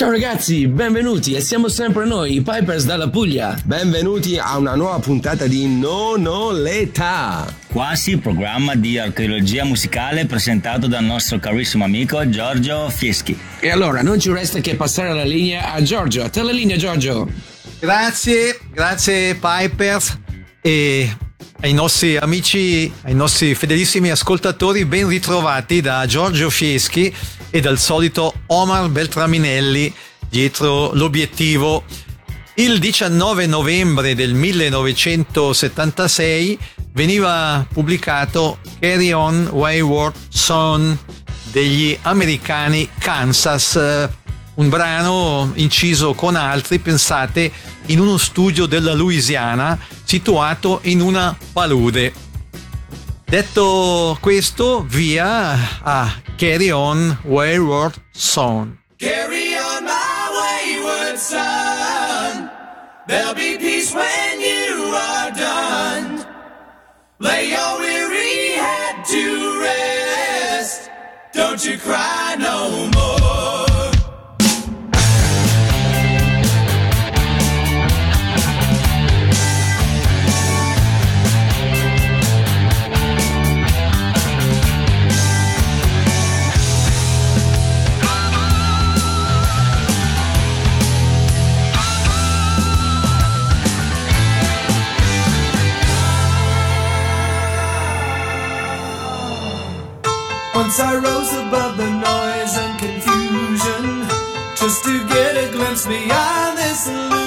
Ciao ragazzi, benvenuti e siamo sempre noi, i Pipers dalla Puglia. Benvenuti a una nuova puntata di Non ho l'età. Quasi programma di archeologia musicale presentato dal nostro carissimo amico Giorgio Fieschi. E allora non ci resta che passare la linea a Giorgio. A te la linea Giorgio. Grazie, grazie Pipers e ai nostri amici, ai nostri fedelissimi ascoltatori ben ritrovati da Giorgio Fieschi e dal solito Omar Beltraminelli dietro l'obiettivo. Il 19 novembre del 1976 veniva pubblicato Carry On Wayward Son degli americani Kansas, un brano inciso con altri, pensate, in uno studio della Louisiana situato in una palude. Detto questo, via a Carry On Wayward Son. Carry on my wayward son. There'll be peace when you are done. Lay your weary head to rest. Don't you cry no more. Once I rose above the noise and confusion Just to get a glimpse beyond this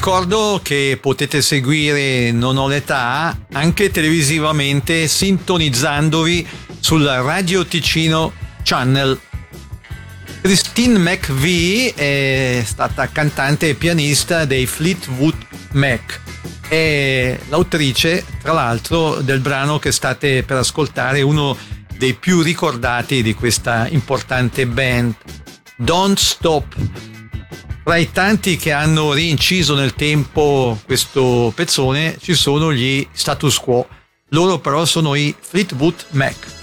ricordo che potete seguire Non ho l'età anche televisivamente sintonizzandovi sul Radio Ticino Channel. Christine McVie è stata cantante e pianista dei Fleetwood Mac. È l'autrice, tra l'altro, del brano che state per ascoltare, uno dei più ricordati di questa importante band, Don't Stop. Tra i tanti che hanno rinciso nel tempo questo pezzone ci sono gli status quo, loro però sono i Fleetwood Mac.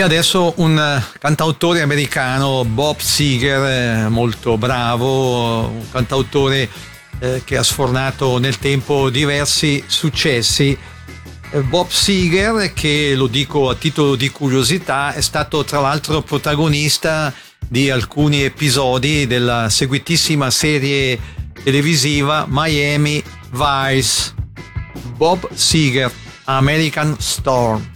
E adesso un cantautore americano, Bob Seger, molto bravo, un cantautore eh, che ha sfornato nel tempo diversi successi. Eh, Bob Seger, che lo dico a titolo di curiosità, è stato tra l'altro protagonista di alcuni episodi della seguitissima serie televisiva Miami Vice. Bob Seger, American Storm.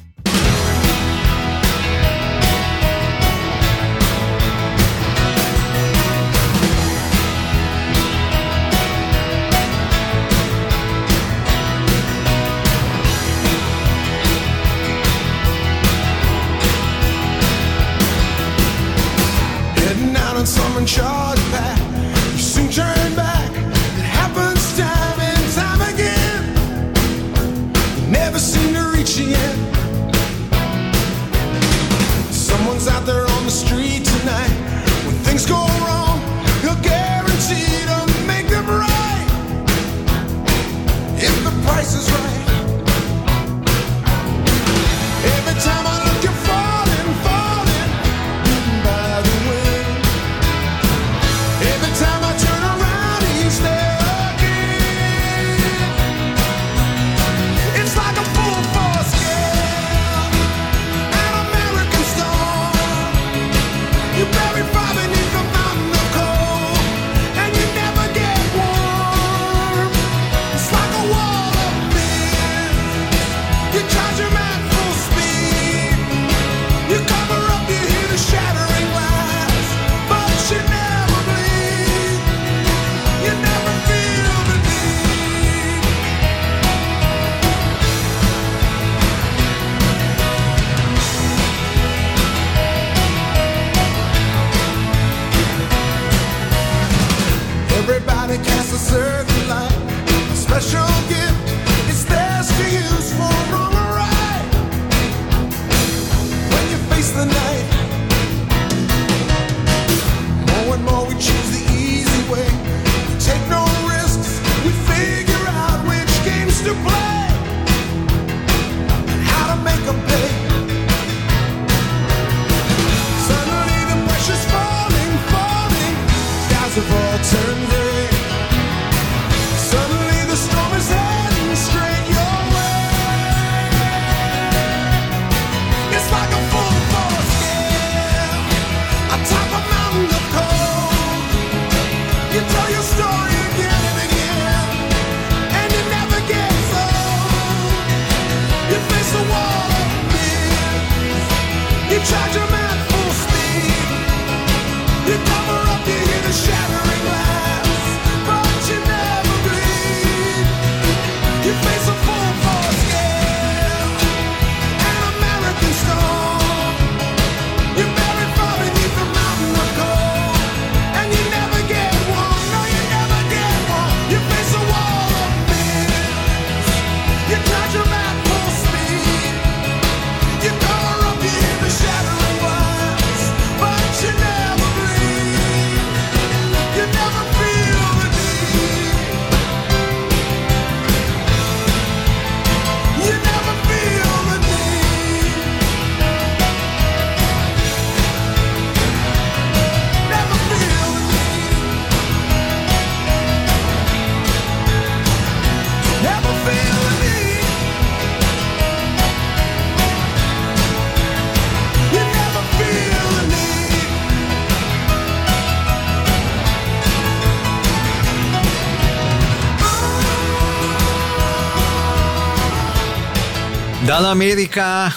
Dall'America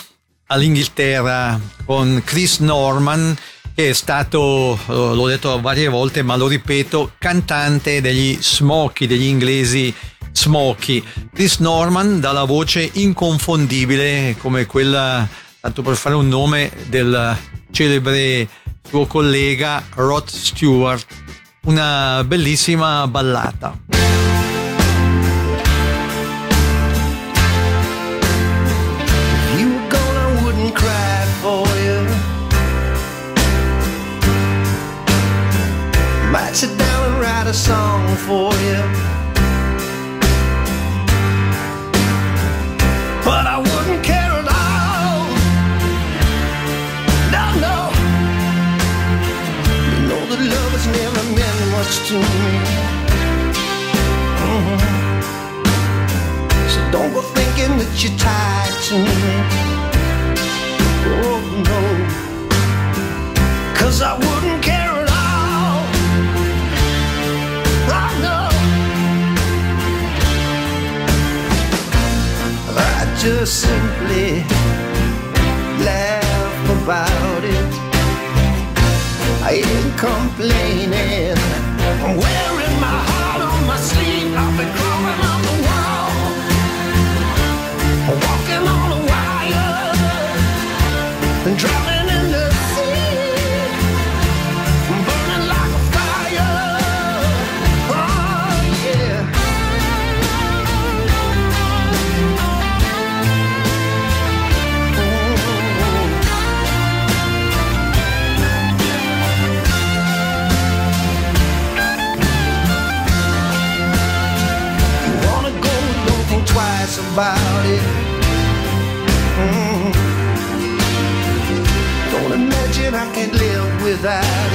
all'Inghilterra con Chris Norman che è stato, eh, l'ho detto varie volte ma lo ripeto, cantante degli Smokey, degli inglesi Smokey. Chris Norman dalla voce inconfondibile come quella, tanto per fare un nome, del celebre suo collega Rod Stewart. Una bellissima ballata. got a song for you. But I wouldn't care at all. No, no. You know that love has never meant much to me. Mm -hmm. So don't go thinking that you're tied to me. Oh, no. Cause I wouldn't care. to simply laugh about it. I ain't complaining. Well. that.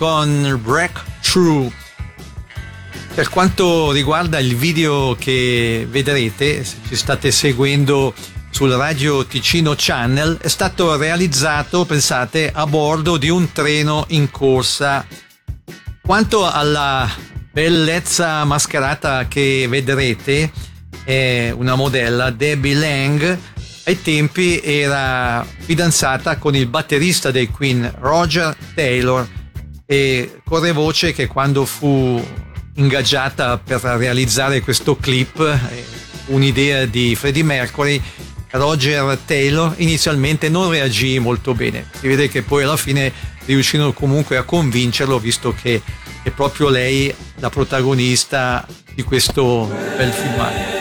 con Breakthrough. Per quanto riguarda il video che vedrete, se ci state seguendo sul Radio Ticino Channel, è stato realizzato, pensate, a bordo di un treno in corsa. Quanto alla bellezza mascherata che vedrete, è una modella, Debbie Lang, ai tempi era fidanzata con il batterista dei Queen, Roger Taylor e corre voce che quando fu ingaggiata per realizzare questo clip, eh, un'idea di Freddie Mercury, Roger Taylor inizialmente non reagì molto bene. Si vede che poi alla fine riuscirono comunque a convincerlo, visto che è proprio lei la protagonista di questo bel filmato.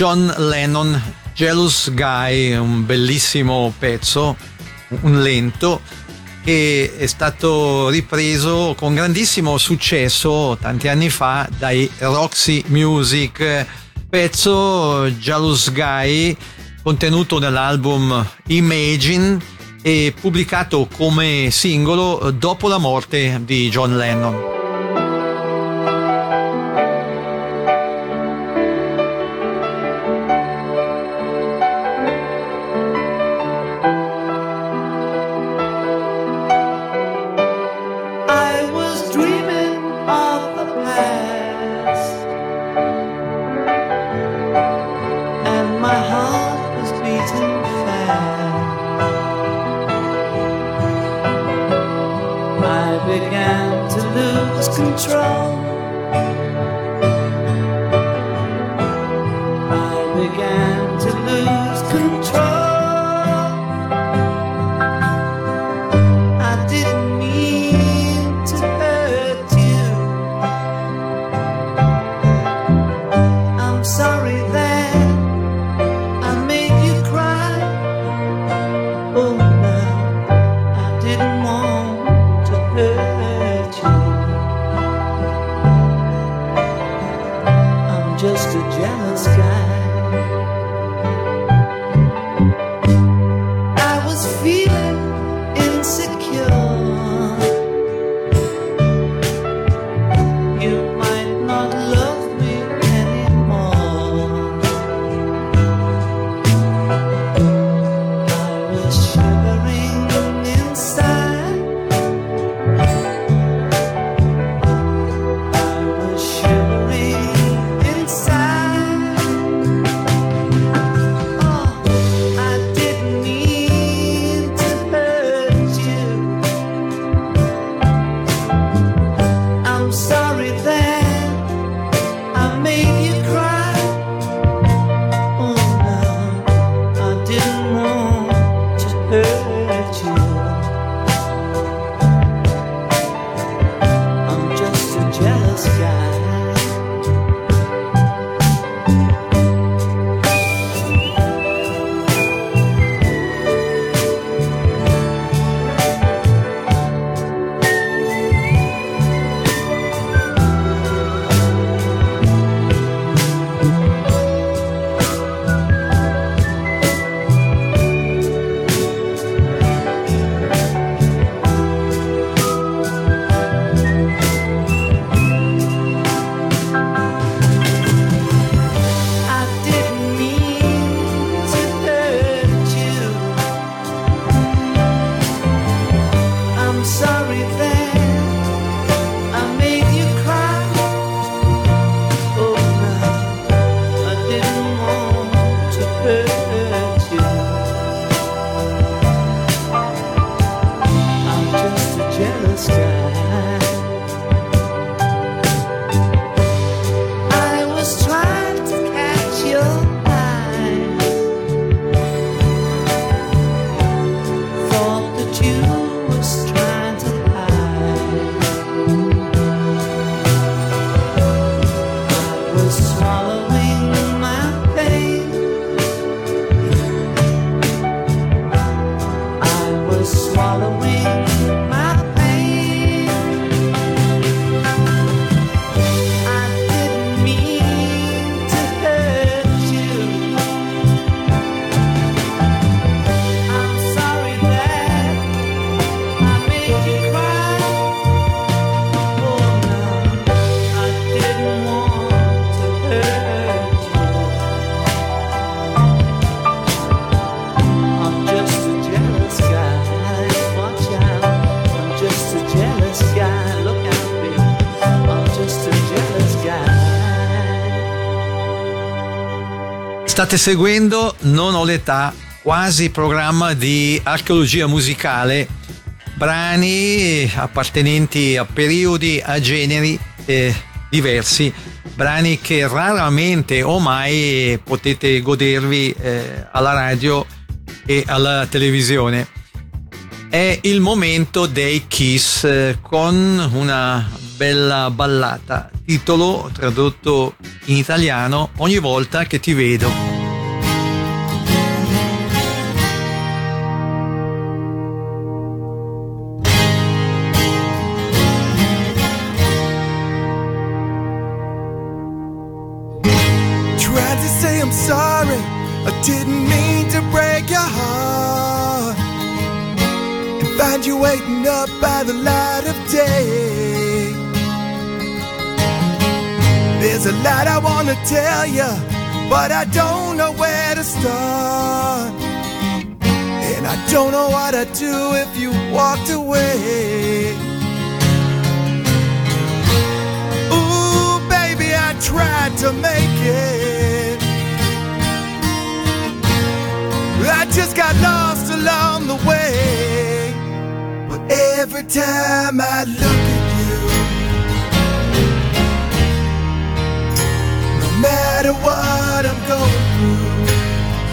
John Lennon, Jealous Guy, un bellissimo pezzo, un lento, che è stato ripreso con grandissimo successo tanti anni fa dai Roxy Music, pezzo Jealous Guy contenuto nell'album Imagine e pubblicato come singolo dopo la morte di John Lennon. began to lose control. State seguendo Non ho l'età, quasi programma di archeologia musicale, brani appartenenti a periodi, a generi eh, diversi, brani che raramente o mai potete godervi eh, alla radio e alla televisione. È il momento dei Kiss eh, con una bella ballata, titolo tradotto in italiano Ogni volta che ti vedo. Lot I wanna tell you, but I don't know where to start. And I don't know what I'd do if you walked away. Ooh, baby, I tried to make it. I just got lost along the way. But every time I look matter what I'm going through,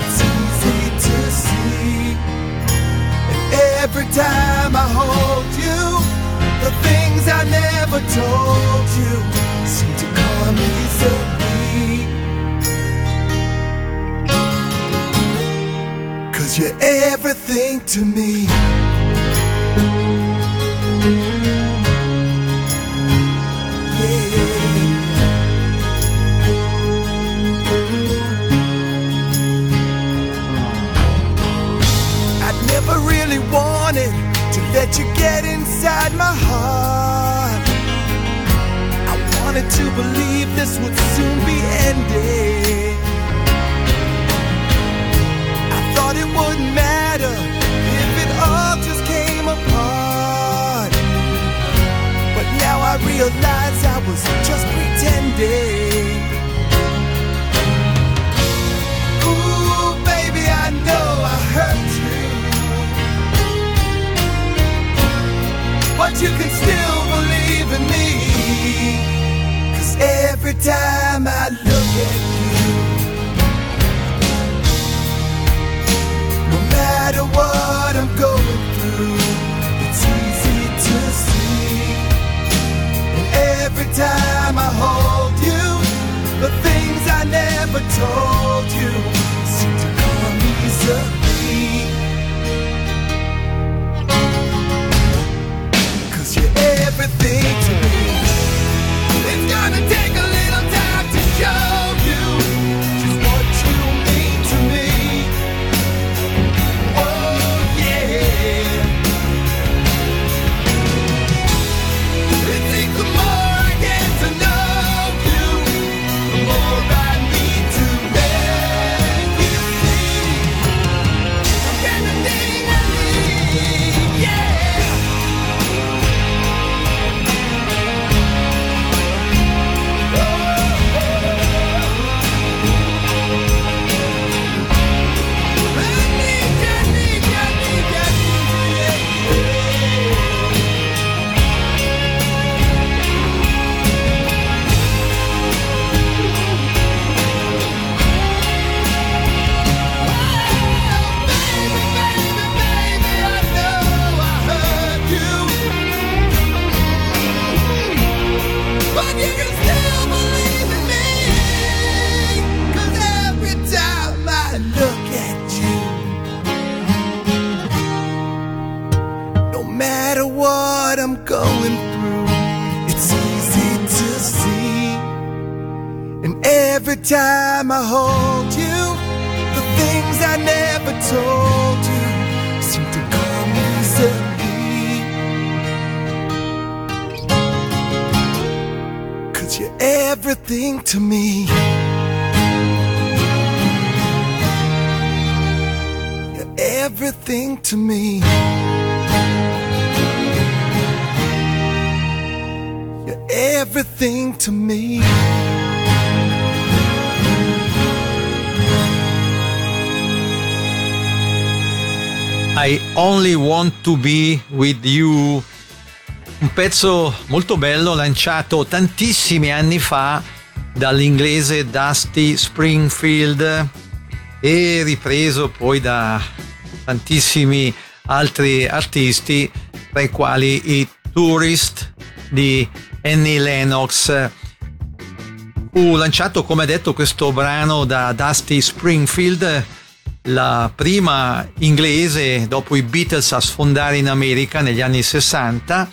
it's easy to see. And every time I hold you, the things I never told you seem to come easily. Cause you're everything to me. To Be With You, un pezzo molto bello lanciato tantissimi anni fa dall'inglese Dusty Springfield e ripreso poi da tantissimi altri artisti, tra i quali i Tourist di Annie Lennox. Fu lanciato, come detto, questo brano da Dusty Springfield la prima inglese dopo i Beatles a sfondare in America negli anni 60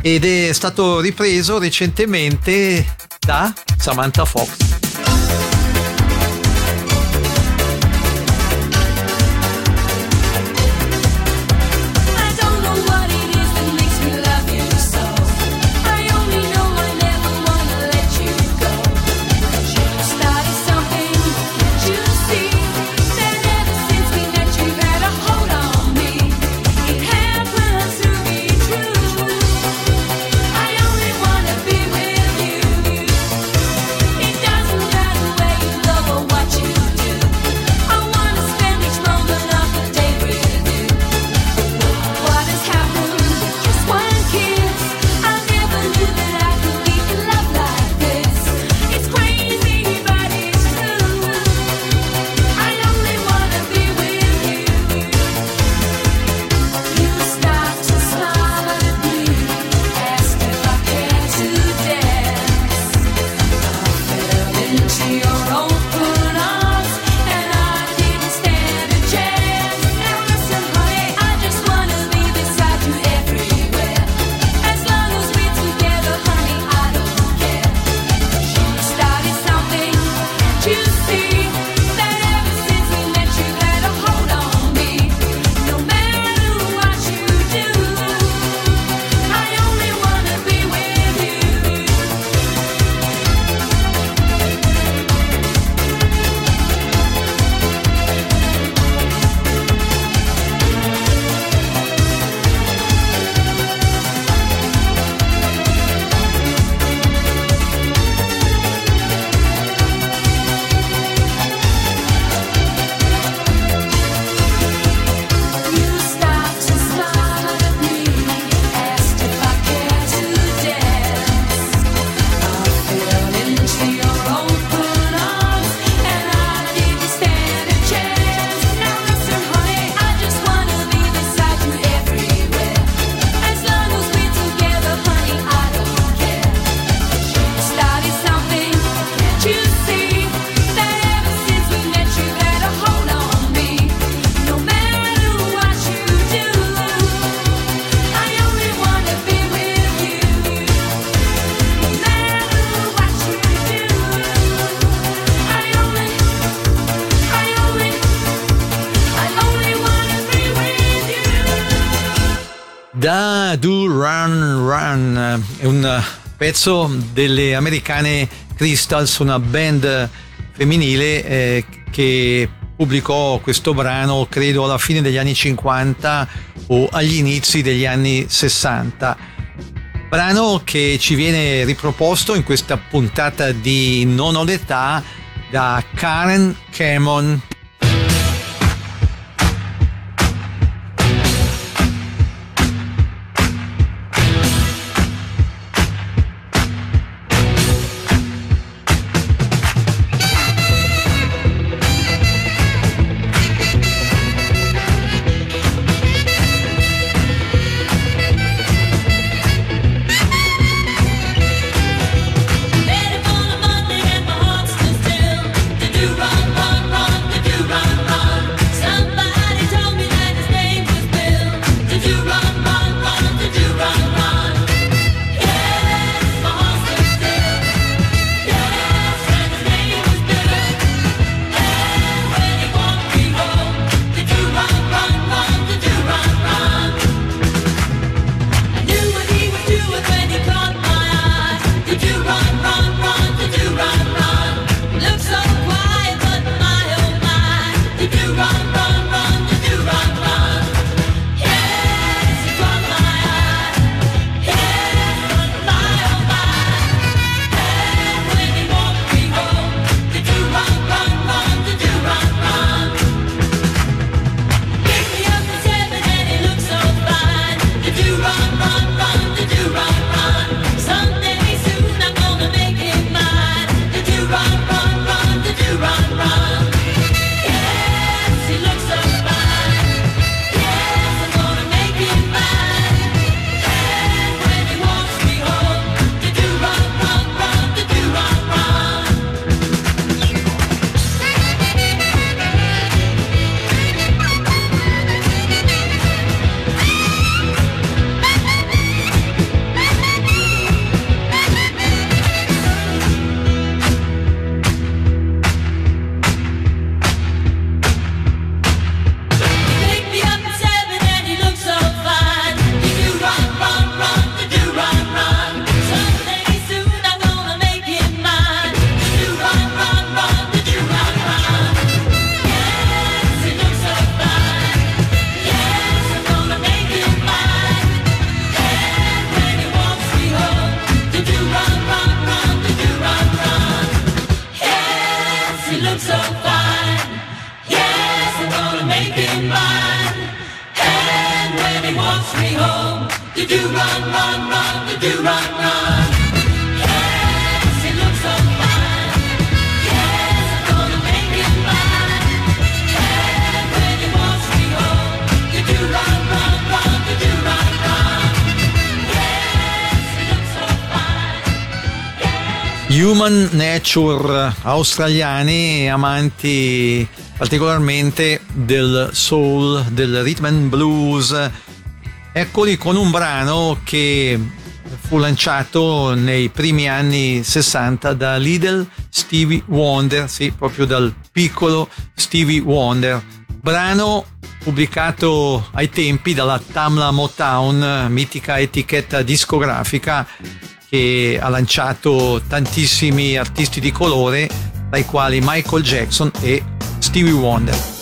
ed è stato ripreso recentemente da Samantha Fox. Pezzo delle americane Crystals, una band femminile eh, che pubblicò questo brano credo alla fine degli anni 50 o agli inizi degli anni 60. Brano che ci viene riproposto in questa puntata di Non ho l'età da Karen Cameron Human Nature australiani amanti particolarmente del soul, del rhythm and blues. Eccoli con un brano che fu lanciato nei primi anni 60 da Lidl Stevie Wonder, sì, proprio dal piccolo Stevie Wonder. Brano pubblicato ai tempi dalla Tamla Motown, mitica etichetta discografica che ha lanciato tantissimi artisti di colore, tra i quali Michael Jackson e Stevie Wonder.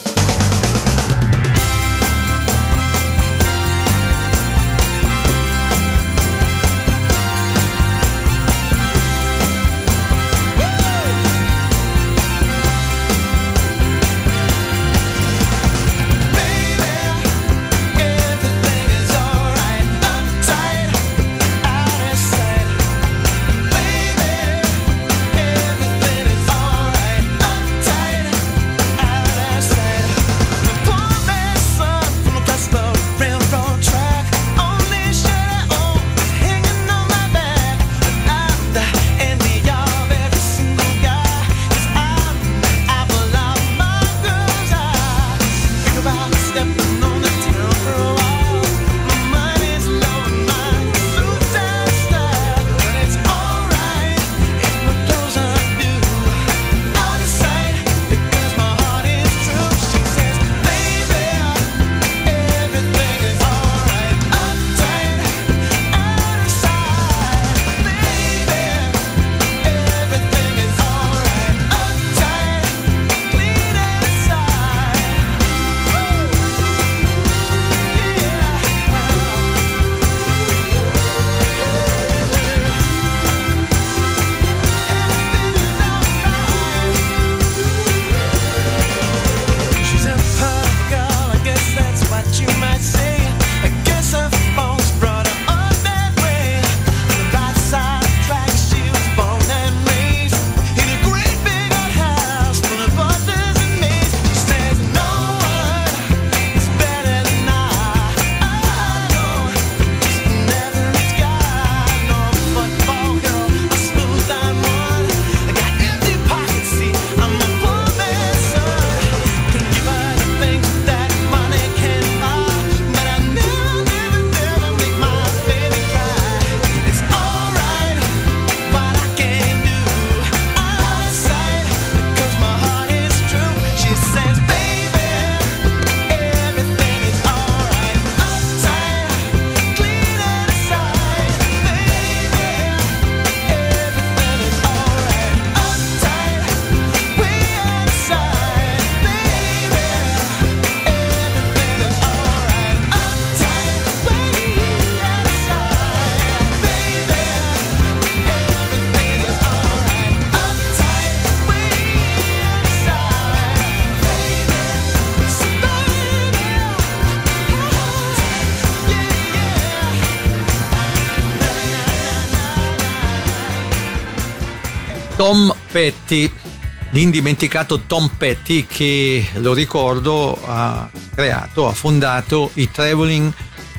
L'indimenticato Tom Petty che, lo ricordo, ha creato, ha fondato i Traveling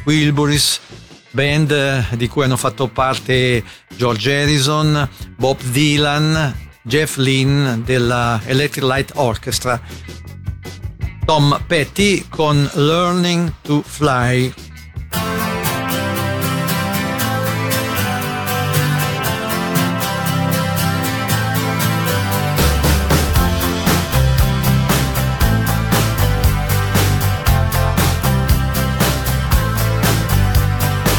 Wilburys, band di cui hanno fatto parte George Harrison, Bob Dylan, Jeff Lynne della Electric Light Orchestra. Tom Petty con Learning to Fly.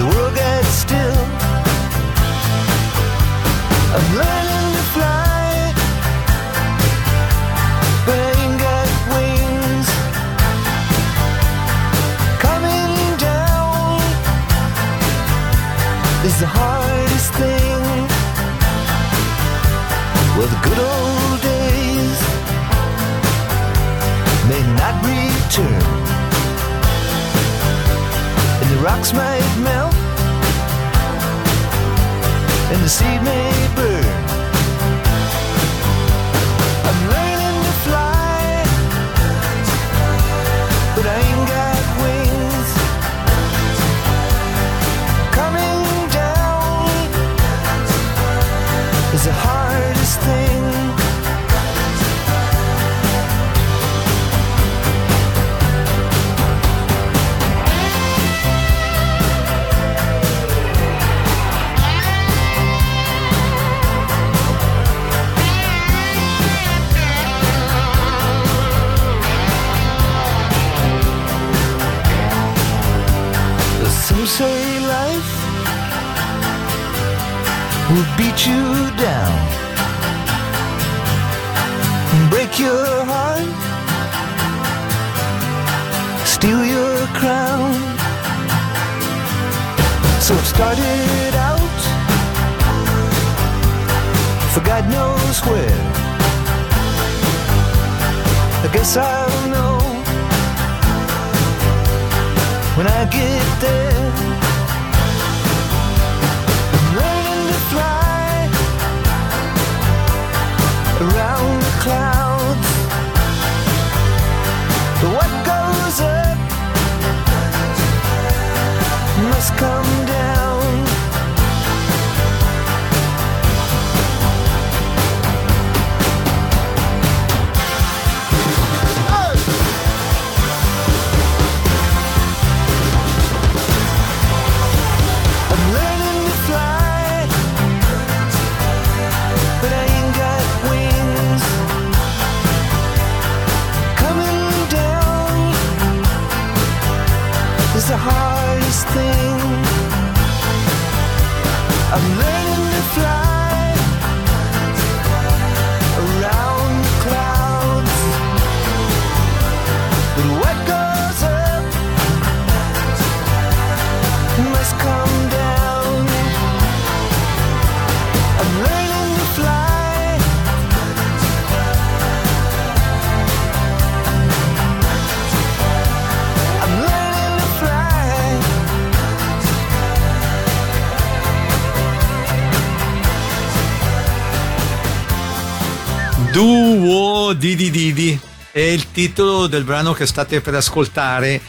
the world gets still I'm learning to fly, but I wings. Coming down is the hardest thing. Well, the good old days may not return, and the rocks might melt this evening. Some say life will beat you down, and break your heart, steal your crown. So it started out for God knows where. I guess I'll know when I get there. I'm learning to fly around the clouds. But what goes up must come fly Duo Didi Didi è il titolo del brano che state per ascoltare,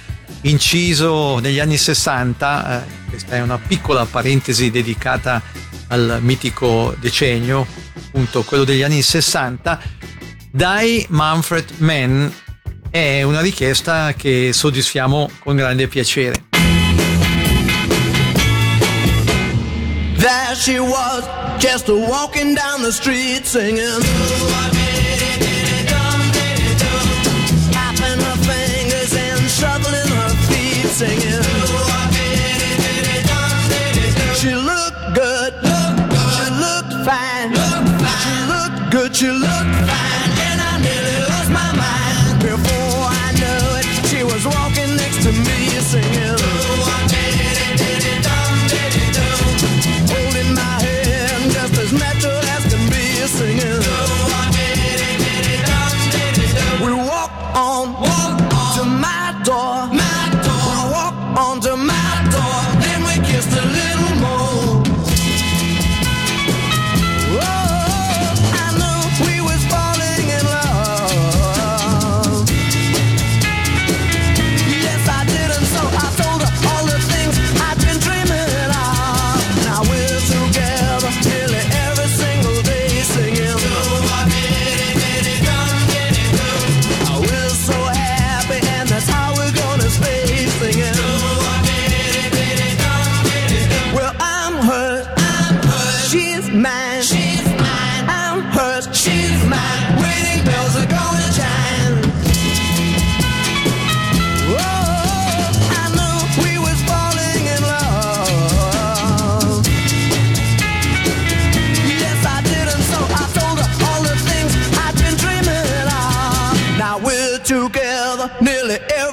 inciso negli anni 60. eh, questa è una piccola parentesi dedicata al mitico decennio, appunto quello degli anni 60. Dai Manfred Mann è una richiesta che soddisfiamo con grande piacere. There she was, just walking down the street singing. Her fingers and shuffling her feet singing. She looked good, she looked fine, she looked good, she looked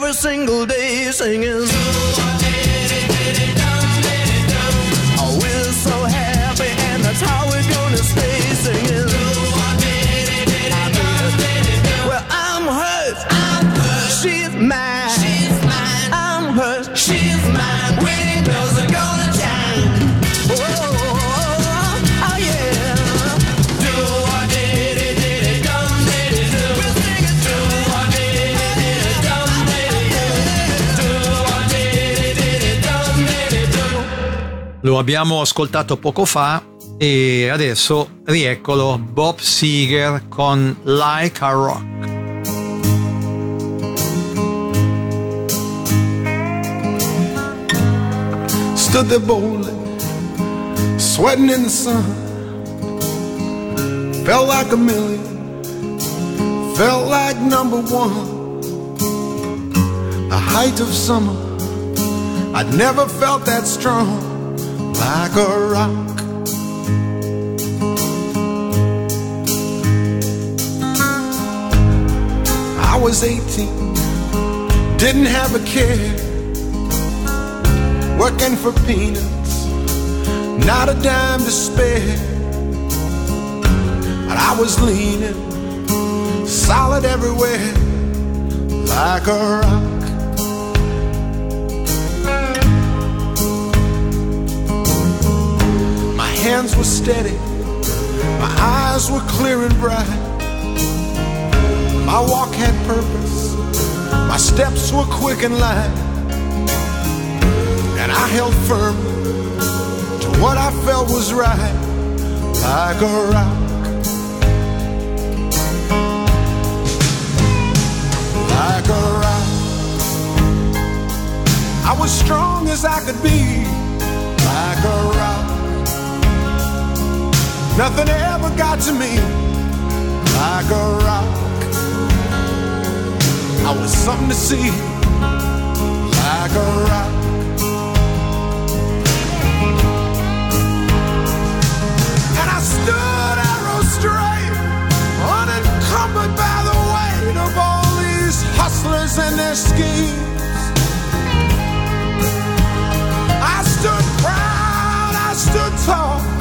every single day singing. Lo abbiamo ascoltato poco fa e adesso rieccolo Bob Seger con Like a Rock. Stood there boldly, sweating in the sun. Felt like a million, felt like number one. The height of summer, I'd never felt that strong, like a rock. I was 18, didn't have a care working for peanuts, not a dime to spare. But I was leaning, solid everywhere, like a rock. Hands were steady, my eyes were clear and bright. My walk had purpose, my steps were quick and light and I held firm to what I felt was right, like a rock. Like a rock. I was strong as I could be, like a rock. Nothing ever got to me, like a rock. I was something to see, like a rock. and I stood arrow straight, unencumbered by the weight of all these hustlers and their schemes. I stood proud, I stood tall,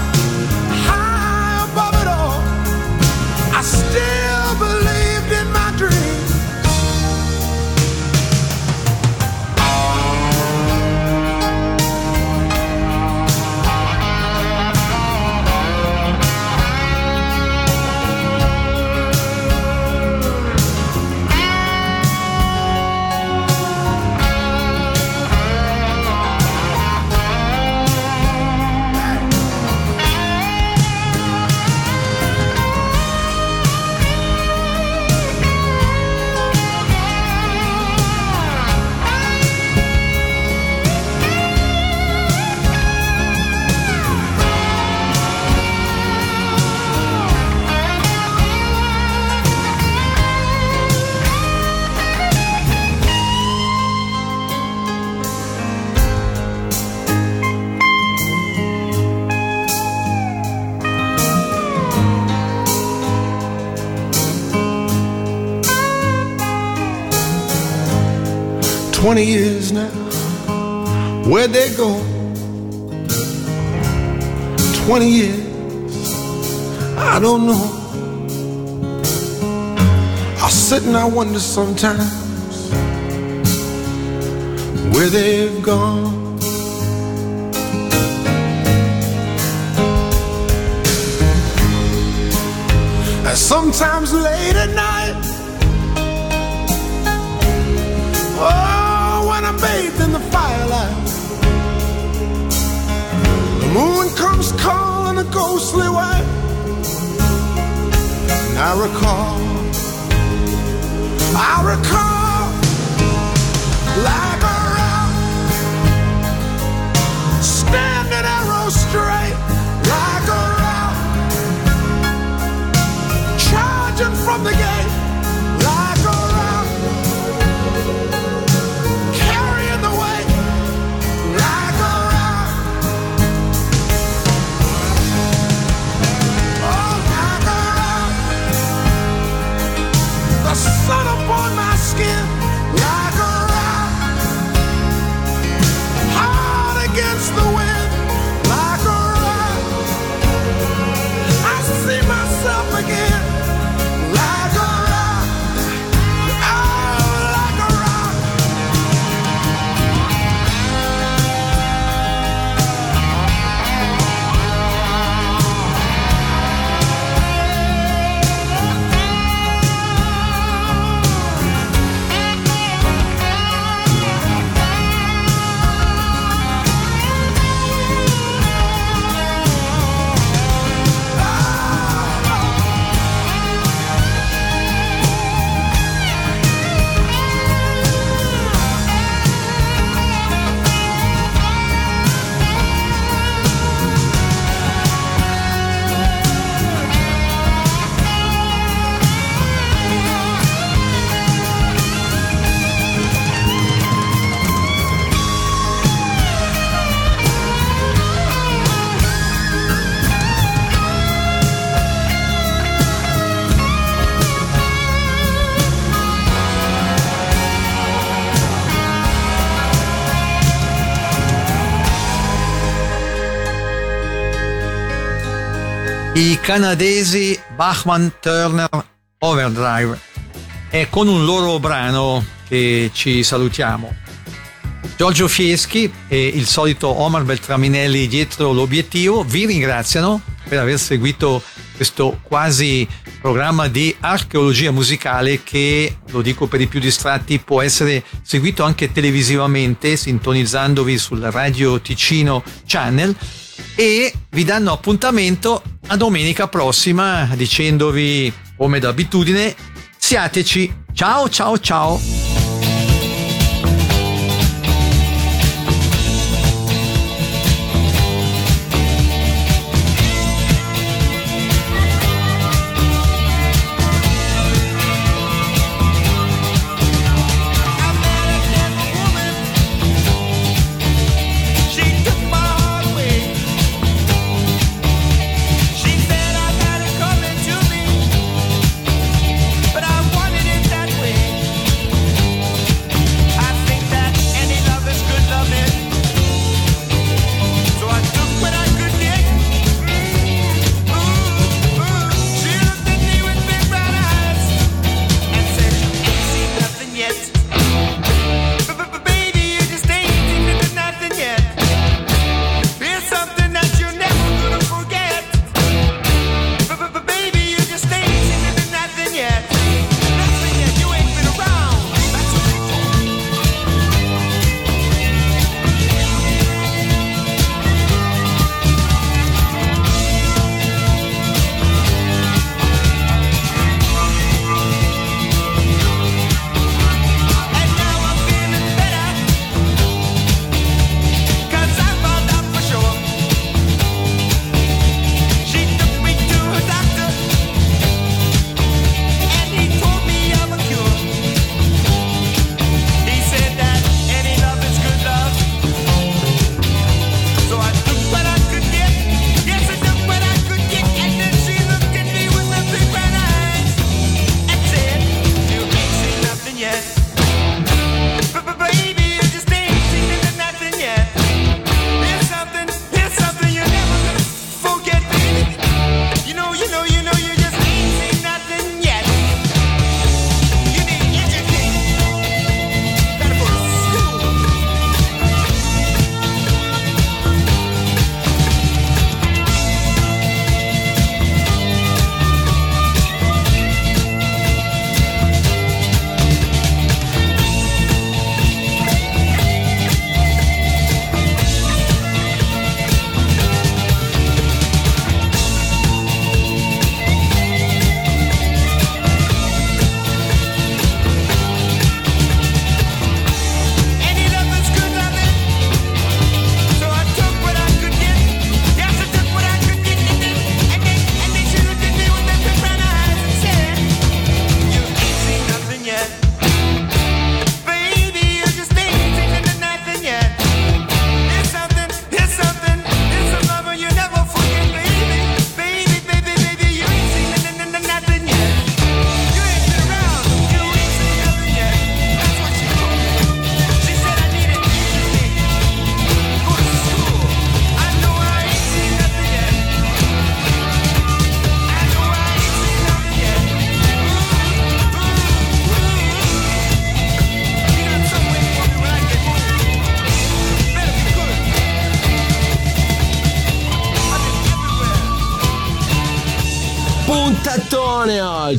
20 years now. Where'd they go? 20 years, I don't know. I sit and I wonder sometimes where they've gone. And sometimes late at night. Oh, firelight, the moon comes calling a ghostly way, and I recall, I recall, like a rock, standing arrow straight, like a rock. Charging from the gate canadesi Bachman Turner Overdrive. E con un loro brano che ci salutiamo. Giorgio Fieschi e il solito Omar Beltraminelli dietro l'obiettivo. Vi ringraziano per aver seguito questo quasi programma di archeologia musicale che, lo dico per i più distratti, può essere seguito anche televisivamente sintonizzandovi sul Radio Ticino Channel e vi danno appuntamento a domenica prossima dicendovi come d'abitudine siateci. Ciao ciao ciao.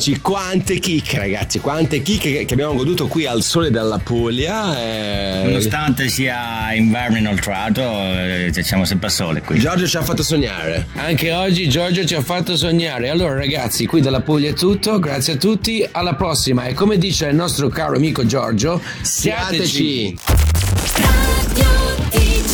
oggi quante chicche ragazzi, quante chicche che abbiamo goduto qui al sole della Puglia. E... Nonostante sia inverno inoltrato, eh, siamo sempre al sole qui. Giorgio ci ha fatto sognare. Anche oggi Giorgio ci ha fatto sognare. Allora ragazzi, qui dalla Puglia è tutto, grazie a tutti, alla prossima e come dice il nostro caro amico Giorgio, siateci. siateci.